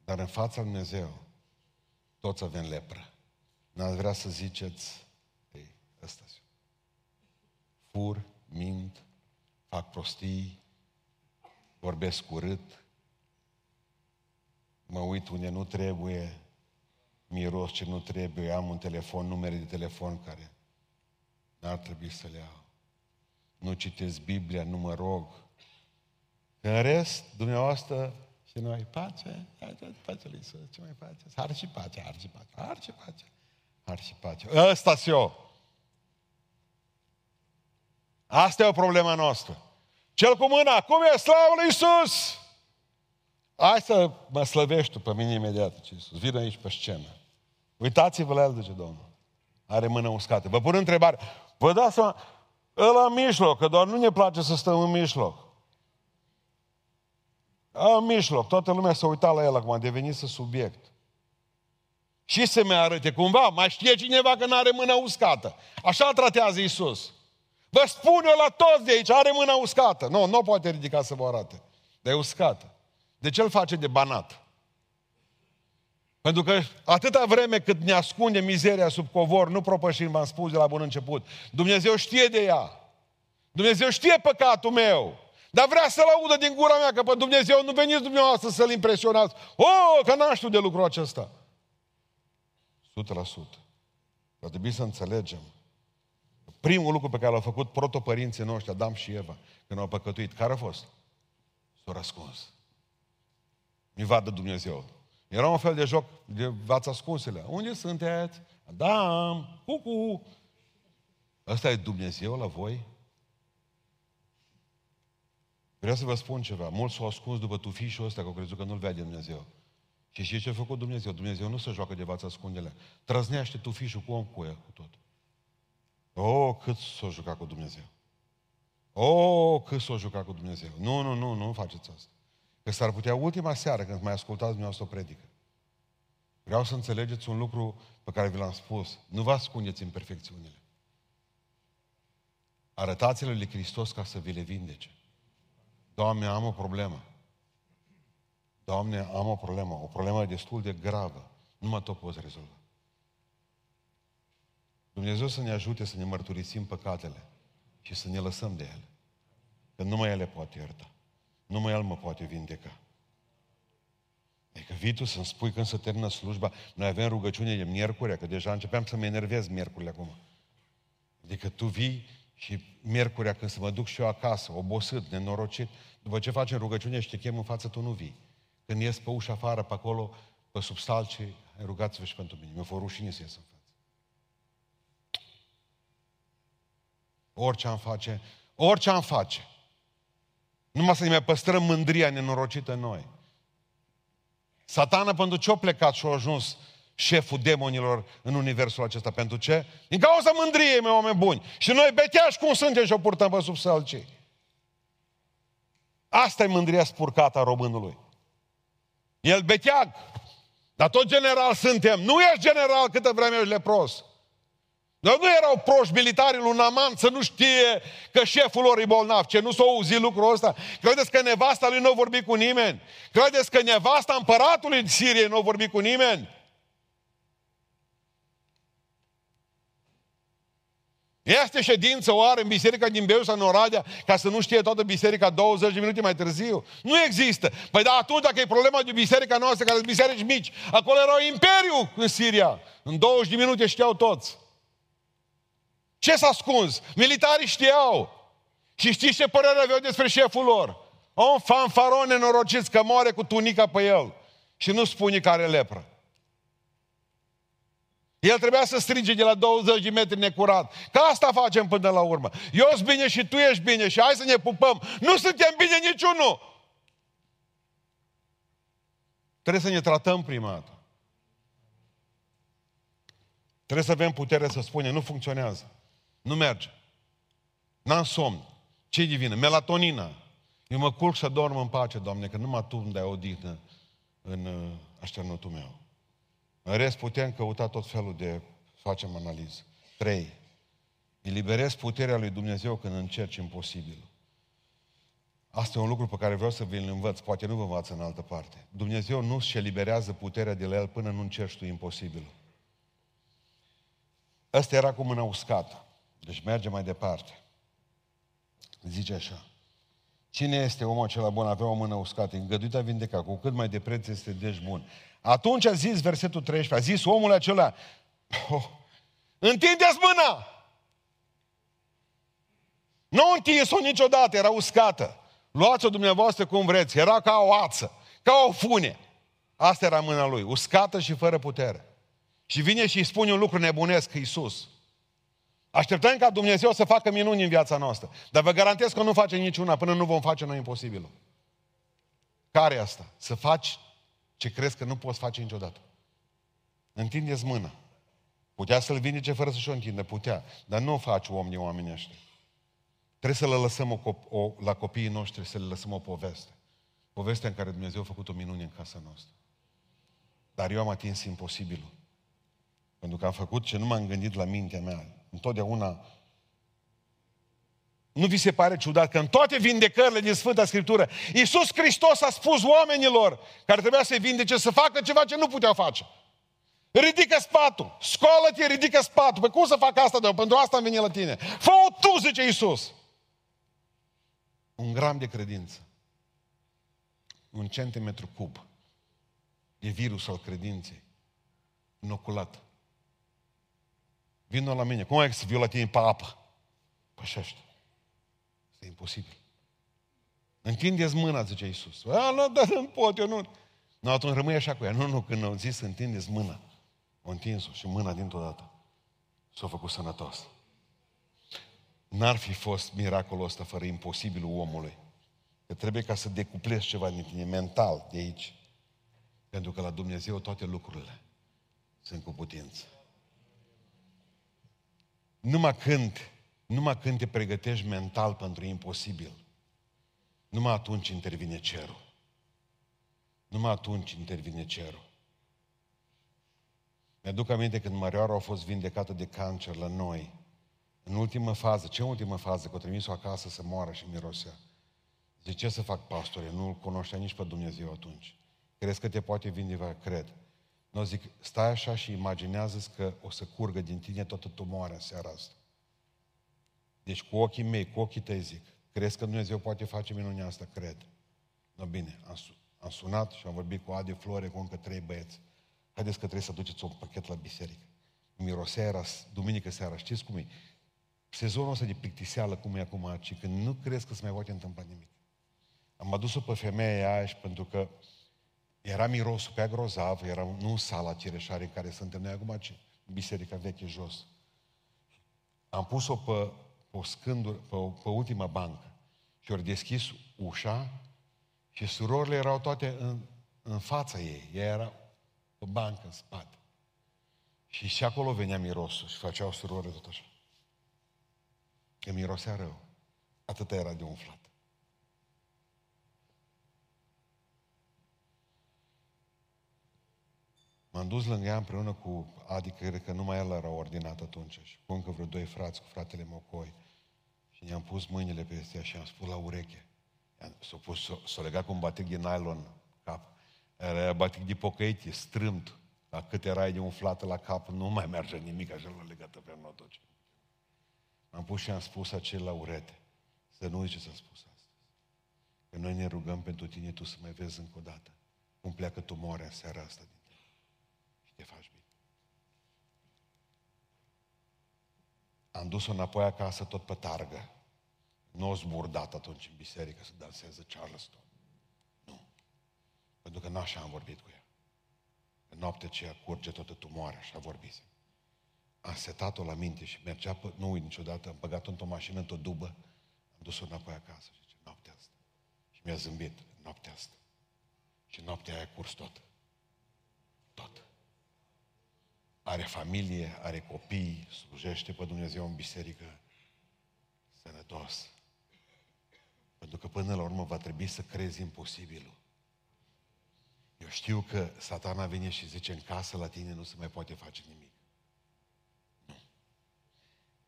Dar în fața lui Dumnezeu, toți avem lepră. N-ați vrea să ziceți, ei, ăsta Fur, mint, fac prostii, vorbesc urât, mă uit unde nu trebuie, miros ce nu trebuie, am un telefon, numere de telefon care n-ar trebui să le iau. Nu citesc Biblia, nu mă rog. În rest, dumneavoastră și noi, pace, pace lui Iisus, ce mai pace? Har și pace, har și pace, har și pace, har și pace. ăsta și eu. Asta e o problemă noastră. Cel cu mâna, cum e slavă lui Iisus? Hai să mă slăvești tu pe mine imediat, ce Iisus. Vin aici pe scenă. Uitați-vă la el, zice Domnul. Are mână uscată. Vă pun întrebare. Vă dați seama, ăla în mijloc, că doar nu ne place să stăm în mijloc. În mijloc, toată lumea s-a uitat la el acum, a devenit să subiect. Și să mi arăte cumva, mai știe cineva că nu are mâna uscată. Așa tratează Iisus. Vă spun eu la toți de aici, are mâna uscată. Nu, nu poate ridica să vă arate. Dar e uscată. De ce îl face de banat? Pentru că atâta vreme cât ne ascunde mizeria sub covor, nu propășim, v-am spus de la bun început. Dumnezeu știe de ea. Dumnezeu știe păcatul meu. Dar vrea să-l audă din gura mea, că pe Dumnezeu nu veniți dumneavoastră să-l impresionați. Oh, că n știu de lucrul acesta. 100%. Dar trebuie să înțelegem. Primul lucru pe care l-au făcut protopărinții noștri, Adam și Eva, când au păcătuit, care a fost? S-au răspuns. Mi vadă Dumnezeu. Era un fel de joc de v-ați ascunsele. Unde sunteți? Adam, cucu. Ăsta e Dumnezeu la voi? Vreau să vă spun ceva. Mulți s-au ascuns după tufișul ăsta, că au crezut că nu-l vede Dumnezeu. Și știți ce a făcut Dumnezeu? Dumnezeu nu se joacă de v-ați ascundele. Trăznește tufișul cu om cu el, cu tot. Oh, cât s-o jucat cu Dumnezeu. Oh, cât s-o jucat cu Dumnezeu. Nu, nu, nu, nu faceți asta. Că s-ar putea ultima seară când mai ascultați dumneavoastră o predică. Vreau să înțelegeți un lucru pe care vi l-am spus. Nu vă ascundeți imperfecțiunile. Arătați-le lui Hristos ca să vi le vindece. Doamne, am o problemă. Doamne, am o problemă. O problemă destul de gravă. Nu mă tot poți rezolva. Dumnezeu să ne ajute să ne mărturisim păcatele și să ne lăsăm de ele. Că numai ele poate ierta. Numai El mă poate vindeca. Adică vii tu să-mi spui când se termină slujba, noi avem rugăciune de miercuri, că deja începeam să mă enervez miercurile acum. Adică tu vii și miercurea când să mă duc și eu acasă, obosit, nenorocit, după ce facem rugăciune și te chem în față, tu nu vii. Când ies pe ușa afară, pe acolo, pe sub salci, rugați-vă și pentru mine. Mi-a fost rușine să ies în față. Orice am face, orice am face, numai să ne mai păstrăm mândria nenorocită în noi. Satana pentru ce a plecat și a ajuns șeful demonilor în universul acesta? Pentru ce? Din cauza mândriei, mei oameni buni. Și noi beteași cum suntem și o purtăm pe sub sălcii. Asta e mândria spurcată a românului. El beteag. Dar tot general suntem. Nu ești general câtă vreme ești lepros. Dar nu erau proști militarii lui Naman să nu știe că șeful lor e bolnav. Ce nu s-a auzit lucrul ăsta? Credeți că nevasta lui nu a vorbit cu nimeni? Credeți că nevasta împăratului din Sirie nu a vorbit cu nimeni? Este ședință oare în biserica din Beu sau în Oradea ca să nu știe toată biserica 20 de minute mai târziu? Nu există. Păi da, atunci dacă e problema de biserica noastră, care sunt biserici mici, acolo era un imperiu în Siria. În 20 de minute știau toți. Ce s-a ascuns? Militarii știau. Și știți ce părere aveau despre șeful lor? Un fanfaron nenorocit că moare cu tunica pe el și nu spune că are lepră. El trebuia să strige de la 20 de metri necurat. Că asta facem până la urmă. Eu sunt bine și tu ești bine și hai să ne pupăm. Nu suntem bine niciunul. Trebuie să ne tratăm prima dată. Trebuie să avem putere să spunem, nu funcționează. Nu merge. N-am somn. ce divină? Melatonina. Eu mă culc să dorm în pace, Doamne, că numai Tu îmi dai odihnă în uh, așternutul meu. În rest putem căuta tot felul de, facem analiză. Trei. Eliberez puterea lui Dumnezeu când încerci imposibil. Asta e un lucru pe care vreau să vi-l învăț, poate nu vă învață în altă parte. Dumnezeu nu și eliberează puterea de la El până nu încerci tu imposibil. Ăsta era cu mâna uscată. Deci merge mai departe. Zice așa. Cine este omul acela bun? Avea o mână uscată, îngăduit a vindeca, cu cât mai de preț este deci bun. Atunci a zis versetul 13, a zis omul acela, oh, întindeți mâna! Nu întins-o niciodată, era uscată. Luați-o dumneavoastră cum vreți, era ca o ață, ca o fune. Asta era mâna lui, uscată și fără putere. Și vine și îi spune un lucru nebunesc, Iisus. Așteptăm ca Dumnezeu să facă minuni în viața noastră. Dar vă garantez că nu face niciuna până nu vom face noi imposibilul. Care e asta? Să faci ce crezi că nu poți face niciodată. Întindeți mâna. Putea să-l vindece fără să-și o întindă, putea. Dar nu o faci om din oamenii ăștia. Trebuie să le lăsăm o, o, la copiii noștri, să le lăsăm o poveste. Povestea în care Dumnezeu a făcut o minune în casa noastră. Dar eu am atins imposibilul. Pentru că am făcut ce nu m-am gândit la mintea mea. Întotdeauna nu vi se pare ciudat că în toate vindecările din Sfânta Scriptură, Iisus Hristos a spus oamenilor care trebuia să-i vindece să facă ceva ce nu puteau face. Ridică spatul, scoală-te, ridică spatul. Păi cum să fac asta de Pentru asta am venit la tine. Fă-o tu, zice Iisus. Un gram de credință. Un centimetru cub. E virus al credinței. Inoculat. Vină la mine. Cum ai să viu la tine pe apă? Pășește. Este imposibil. Întindeți mâna, zice Iisus. A, nu, dar nu pot, eu nu. Nu, atunci rămâi așa cu ea. Nu, nu, când au zis să întindeți mâna, o întins-o și mâna dintr-o dată s-a făcut sănătos. N-ar fi fost miracolul ăsta fără imposibilul omului. Că trebuie ca să decuplezi ceva din tine mental de aici. Pentru că la Dumnezeu toate lucrurile sunt cu putință. Numai când, numai când te pregătești mental pentru imposibil, numai atunci intervine cerul. Numai atunci intervine cerul. Mi-aduc aminte când Marioara a fost vindecată de cancer la noi, în ultimă fază, ce ultimă fază? Că o trimis-o acasă să moară și mirosea. Zice, ce să fac, pastore? Nu-L cunoștea nici pe Dumnezeu atunci. Crezi că te poate vindeca? Cred. Nu zic, stai așa și imaginează că o să curgă din tine toată tumoarea în seara asta. Deci cu ochii mei, cu ochii tăi zic, crezi că Dumnezeu poate face minunea asta? Cred. No bine, am, am sunat și am vorbit cu Adi Flore, cu încă trei băieți. Haideți că trebuie să duceți un pachet la biserică. Mirosea era duminică seara, știți cum e? Sezonul ăsta de plictiseală cum e acum, ci când nu crezi că se mai poate întâmpla nimic. Am adus-o pe femeia aia și pentru că era mirosul pe grozav, era nu sala Cireșare în care suntem noi acum, ci biserica veche jos. Am pus-o pe, pe, scânduri, pe, pe ultima bancă și ori deschis ușa și surorile erau toate în, în fața ei. Ea era pe bancă în spate. Și și acolo venea mirosul și făceau surorile tot așa. Că mirosea rău. Atât era de umflat. M-am dus lângă ea împreună cu Adi, cred că numai el era ordinat atunci, și cu încă vreo doi frați, cu fratele Mocoi. Și ne-am pus mâinile pe ea și am spus la ureche. S-a pus, s-a legat cu un batic de nylon cap. Era batic de pocăitie, strâmt. La cât erai de umflată la cap, nu mai merge nimic, așa l-a legată pe notoce. Am pus și am spus acel la urete. Să nu uiți ce s-a spus astăzi. Că noi ne rugăm pentru tine, tu să mai vezi încă o dată cum pleacă tumoarea în seara asta din tine. Și te faci bine. Am dus-o înapoi acasă tot pe targă. nu o zburdat atunci în biserică să danseze Charleston. Nu. Pentru că nu așa am vorbit cu ea. În noaptea aceea curge toată tumoarea, așa vorbise. Am setat-o la minte și mergea, pe, nu uit niciodată, am băgat-o într-o mașină, într-o dubă, am dus-o înapoi acasă și zice, noaptea asta. Și mi-a zâmbit, noaptea asta. Și noaptea aia a curs tot. Tot. Are familie, are copii, slujește pe Dumnezeu în biserică, sănătos. Pentru că până la urmă va trebui să crezi imposibilul. Eu știu că satana vine și zice în casă la tine nu se mai poate face nimic. Nu.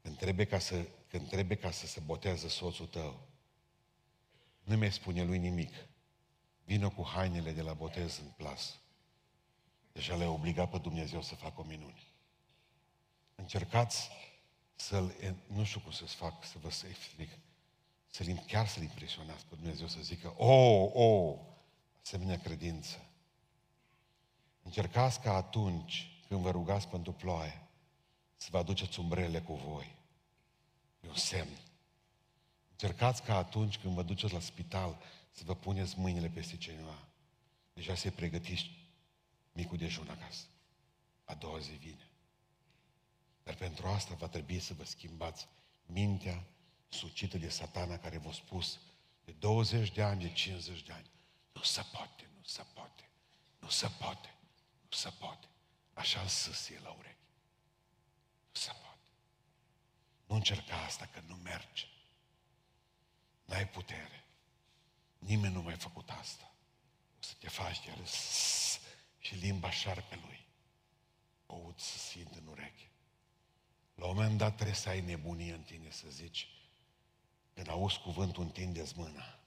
Când trebuie ca să, când trebuie ca să se botează soțul tău, nu mi spune lui nimic. Vină cu hainele de la botez în plas. Deja le-a obligat pe Dumnezeu să facă o minune. Încercați să-l, nu știu cum să-ți fac, să vă explic, să-l, chiar să-l impresionați pe Dumnezeu, să zică, o, oh, o, oh, asemenea credință. Încercați ca atunci când vă rugați pentru ploaie, să vă aduceți umbrele cu voi. E un semn. Încercați ca atunci când vă duceți la spital să vă puneți mâinile peste cineva. Deja să-i pregătiți micul dejun acasă. A doua zi vine. Dar pentru asta va trebui să vă schimbați mintea sucită de satana care v-a spus de 20 de ani, de 50 de ani. Nu se poate, nu se poate, nu se poate, nu se poate. Așa să la urechi. Nu se poate. Nu încerca asta, că nu merge. N-ai putere. Nimeni nu mai a făcut asta. O să te faci de râs și limba șarpelui. O aud să simt în ureche. La un moment dat trebuie să ai nebunie în tine să zici, când auzi cuvântul, întindeți mâna.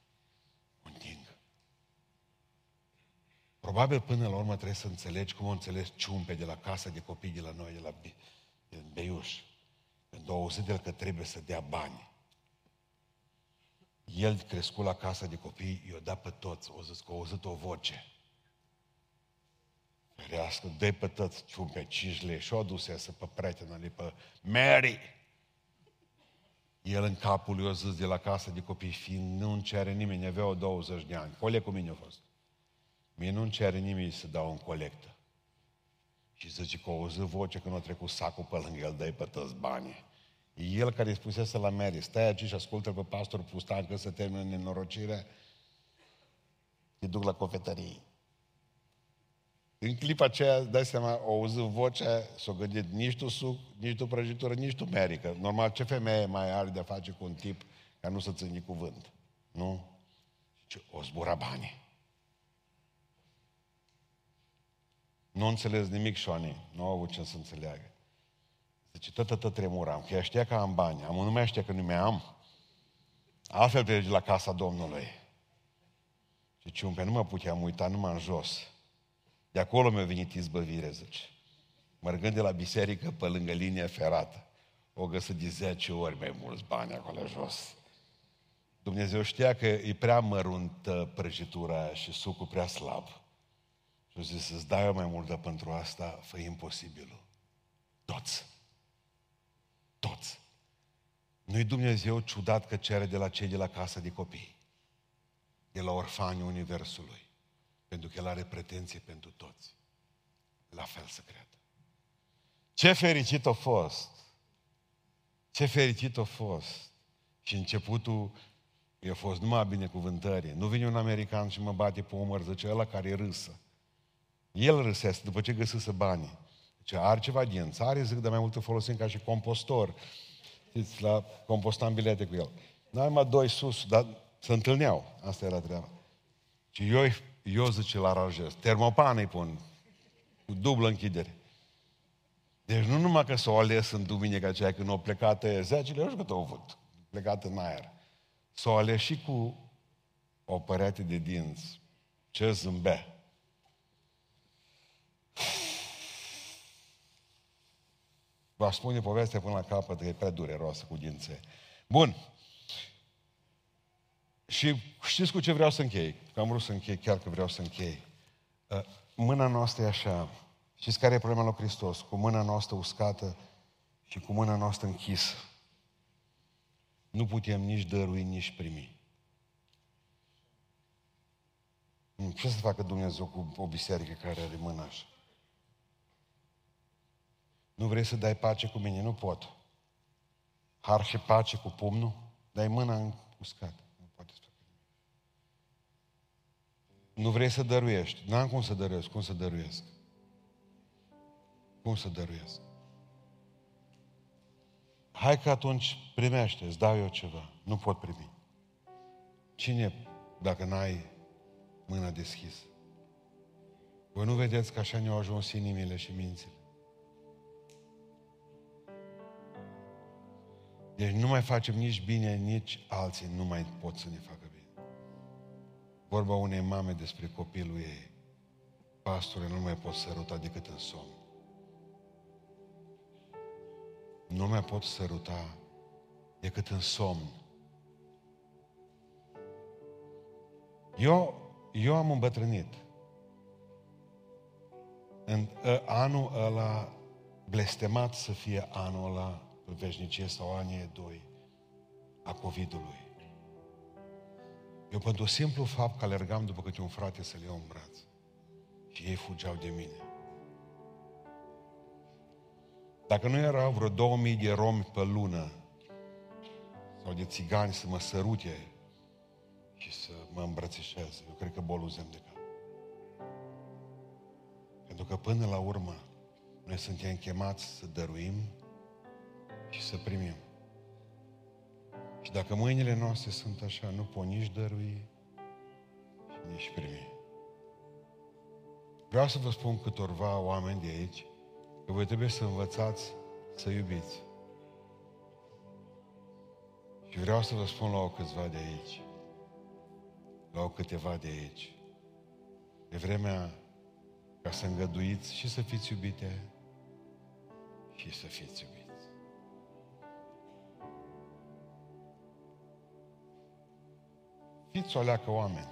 O întind. Probabil până la urmă trebuie să înțelegi cum o înțeles ciumpe de la casa de copii de la noi, de la de Beiuș. Când au auzit el că trebuie să dea bani. El crescut la casa de copii, i-a dat pe toți, o zis că a auzit o voce. Ferească, dă pe toți ciumpe, cinci lei și-o adus să pe prietena lui, pe Mary. El în capul lui a zis de la casa de copii, fiind nu-mi cere nimeni, avea 20 de ani. Cole cu mine a fost. Mie nu-mi cere nimeni să dau în colectă. Și zice că o zi voce când a trecut sacul pe lângă el, dă pe toți banii. El care îi spusese la Mary, stai aici și ascultă pe pastor Pustan că să termină nenorocirea, te duc la cofetărie. În clipa aceea, dai seama, o auzit vocea, s-o gândit, nici tu suc, nici tu prăjitură, nici tu merică. Normal, ce femeie mai are de-a face cu un tip ca nu să țini cuvânt? Nu? Și o zbura banii. Nu înțeles nimic, Șoani. Nu au avut ce să înțeleagă. Zice, tot, tot tremuram, că ea știa că am bani. Am nu mai știa că nu mai am. Altfel pleci la casa Domnului. Și ciumpe, nu mă puteam uita numai în jos. De acolo mi-a venit izbăvire, zice. Mărgând de la biserică pe lângă linia ferată. O găsit de 10 ori mai mulți bani acolo jos. Dumnezeu știa că e prea măruntă prăjitura și sucul prea slab. Și a zis, să-ți dai eu mai mult, dar pentru asta fă imposibilul. Toți. Toți. Nu-i Dumnezeu ciudat că cere de la cei de la casa de copii, de la orfanii Universului, pentru că El are pretenție pentru toți. La fel să cred. Ce fericit a fost! Ce fericit a fost! Și începutul i-a fost numai binecuvântări. Nu vine un american și mă bate pe umăr, zice, ăla care râsă. El râsese după ce găsise banii. Ce are ceva din țară, zic, de mai multe folosim ca și compostor. Știți, la compostam bilete cu el. N-ai mai doi sus, dar se întâlneau. Asta era treaba. Și eu, eu zice, la aranjez. Termopan îi pun. Cu dublă închidere. Deci nu numai că s-o ales în duminica aceea când au plecat zecile, nu știu cât au avut. Plecat în aer. S-o ales și cu o părete de dinți. Ce zâmbea. Va spune povestea până la capăt, că e prea dureroasă cu dințe. Bun. Și știți cu ce vreau să închei? Că am vrut să închei, chiar că vreau să închei. Uh, mâna noastră e așa. Știți care e problema lui Hristos? Cu mâna noastră uscată și cu mâna noastră închisă. nu putem nici dărui, nici primi. Ce să facă Dumnezeu cu o biserică care are mâna așa? Nu vrei să dai pace cu mine? Nu pot. Har și pace cu pumnul? Dai mâna în uscat. Nu poate să Nu vrei să dăruiești. N-am cum să dăruiesc. Cum să dăruiesc? Cum să dăruiesc? Hai că atunci primește, îți dau eu ceva. Nu pot primi. Cine, dacă n-ai mâna deschisă? Voi nu vedeți că așa ne-au ajuns inimile și mințile? Deci nu mai facem nici bine, nici alții nu mai pot să ne facă bine. Vorba unei mame despre copilul ei. Pastore, nu mai pot săruta decât în somn. Nu mai pot săruta decât în somn. Eu, eu am îmbătrânit. În ă, anul ăla blestemat să fie anul ăla în veșnicie sau anii doi a COVID-ului. Eu pentru simplu fapt că alergam după câte un frate să-l iau în braț. Și ei fugeau de mine. Dacă nu erau vreo 2000 de romi pe lună sau de țigani să mă sărute și să mă îmbrățișeze, eu cred că boluzem de cap. Pentru că până la urmă noi suntem chemați să dăruim și să primim. Și dacă mâinile noastre sunt așa, nu pot nici dărui și nici primi. Vreau să vă spun câtorva oameni de aici că voi trebuie să învățați să iubiți. Și vreau să vă spun la o câțiva de aici, la o câteva de aici. E vremea ca să îngăduiți și să fiți iubite și să fiți iubiți. Fiți o leacă oameni.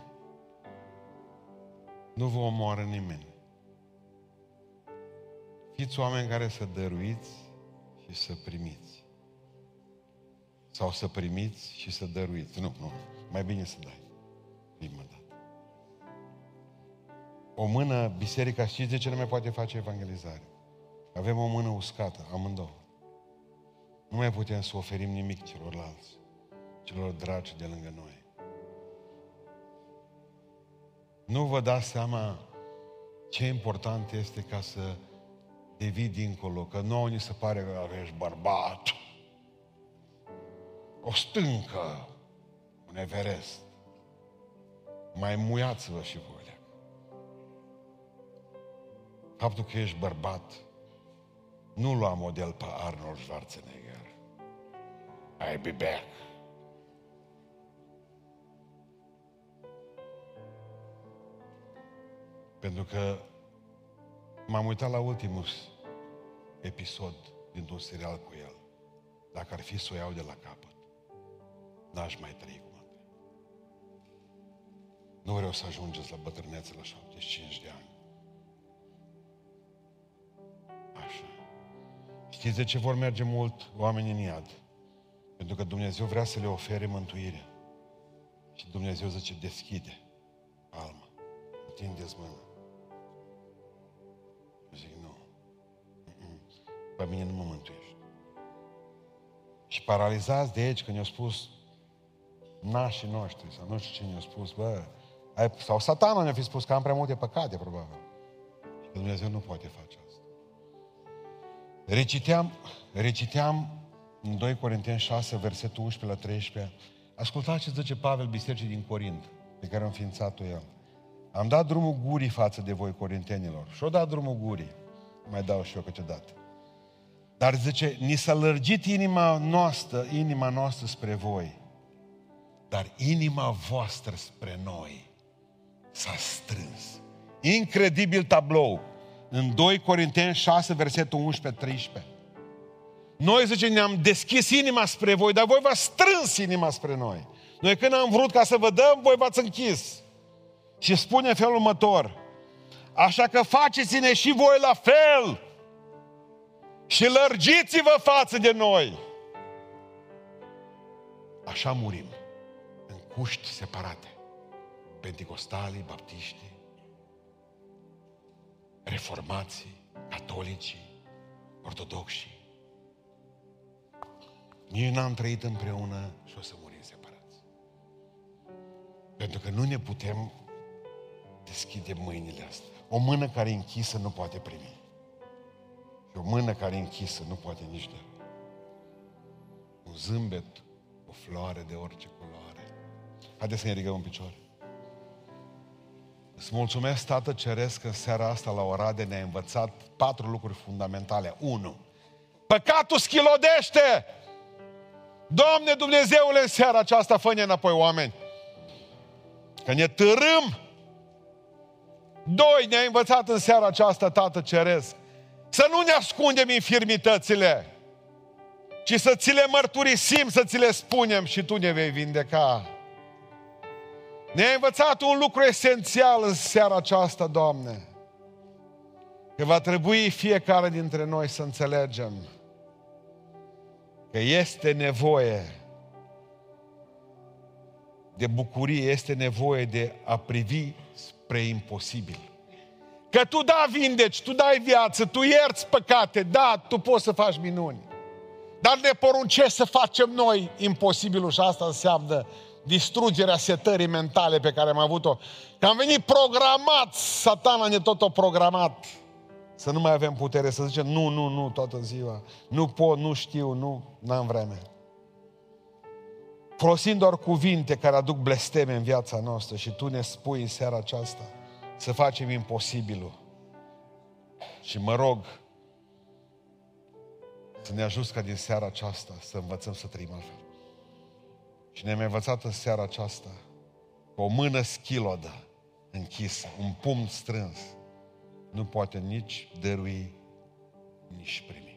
Nu vă omoară nimeni. Fiți oameni care să dăruiți și să primiți. Sau să primiți și să dăruiți. Nu, nu. Mai bine să dai. Prima dată. O mână, biserica, știți de ce nu mai poate face evangelizare? Avem o mână uscată, amândouă. Nu mai putem să oferim nimic celorlalți, celor dragi de lângă noi. Nu vă dați seama ce important este ca să devii dincolo, că nouă ni se pare că ești bărbat. O stâncă, un Everest. Mai muiați-vă și voi. Faptul că ești bărbat nu lua model pe Arnold Schwarzenegger. I'll be back. Pentru că m-am uitat la ultimul episod dintr-un serial cu el. Dacă ar fi să o iau de la capăt, n-aș mai trăi cum am trăit. Nu vreau să ajungeți la bătrânețe la 75 de ani. Așa. Știți de ce vor merge mult oamenii în iad? Pentru că Dumnezeu vrea să le ofere mântuire. Și Dumnezeu zice, deschide palma, întindeți mâna. Pe mine nu mă mântuiești. Și paralizați de aici când i-au spus nașii noștri, sau nu știu cine i-a spus, bă, ai, sau satana ne-a fi spus că am prea multe păcate, probabil. Și că Dumnezeu nu poate face asta. Reciteam, reciteam în 2 Corinteni 6, versetul 11 la 13. Ascultați ce zice Pavel Bisericii din Corint, pe care a înființat-o el. Am dat drumul gurii față de voi, corintenilor. Și-o dat drumul gurii. Mai dau și eu câteodată. Dar zice, ni s-a lărgit inima noastră, inima noastră spre voi. Dar inima voastră spre noi s-a strâns. Incredibil tablou. În 2 Corinteni 6, versetul 11-13. Noi, zice, ne-am deschis inima spre voi, dar voi v-ați strâns inima spre noi. Noi când am vrut ca să vă dăm, voi v-ați închis. Și spune felul următor. Așa că faceți-ne și voi la fel și lărgiți-vă față de noi. Așa murim, în cuști separate. Penticostalii, baptiștii, reformații, catolicii, ortodoxii. Nici n-am trăit împreună și o să murim separați. Pentru că nu ne putem deschide mâinile astea. O mână care e închisă nu poate primi. Și o mână care e închisă nu poate nici da. Un zâmbet, o floare de orice culoare. Haideți să ne ridicăm în picioare. Îți mulțumesc, Tată Ceresc, că în seara asta la Orade ne-a învățat patru lucruri fundamentale. Unu, păcatul schilodește! Doamne Dumnezeule, în seara aceasta fă înapoi oameni. Că ne târâm. Doi, ne-a învățat în seara aceasta, Tată Ceresc, să nu ne ascundem infirmitățile, ci să ți le mărturisim, să ți le spunem și tu ne vei vindeca. Ne-a învățat un lucru esențial în seara aceasta, Doamne. Că va trebui fiecare dintre noi să înțelegem că este nevoie de bucurie, este nevoie de a privi spre imposibil. Că tu da vindeci, tu dai viață, tu ierți păcate, da, tu poți să faci minuni. Dar ne poruncești să facem noi imposibilul și asta înseamnă distrugerea setării mentale pe care am avut-o. Că am venit programat, satana ne tot o programat. Să nu mai avem putere, să zicem nu, nu, nu toată ziua. Nu pot, nu știu, nu, n-am vreme. Folosind doar cuvinte care aduc blesteme în viața noastră și tu ne spui în seara aceasta să facem imposibilul. Și mă rog să ne ajut ca din seara aceasta să învățăm să trăim altfel. Și ne-am învățat în seara aceasta cu o mână schilodă închisă, un pumn strâns, nu poate nici dărui, nici primi.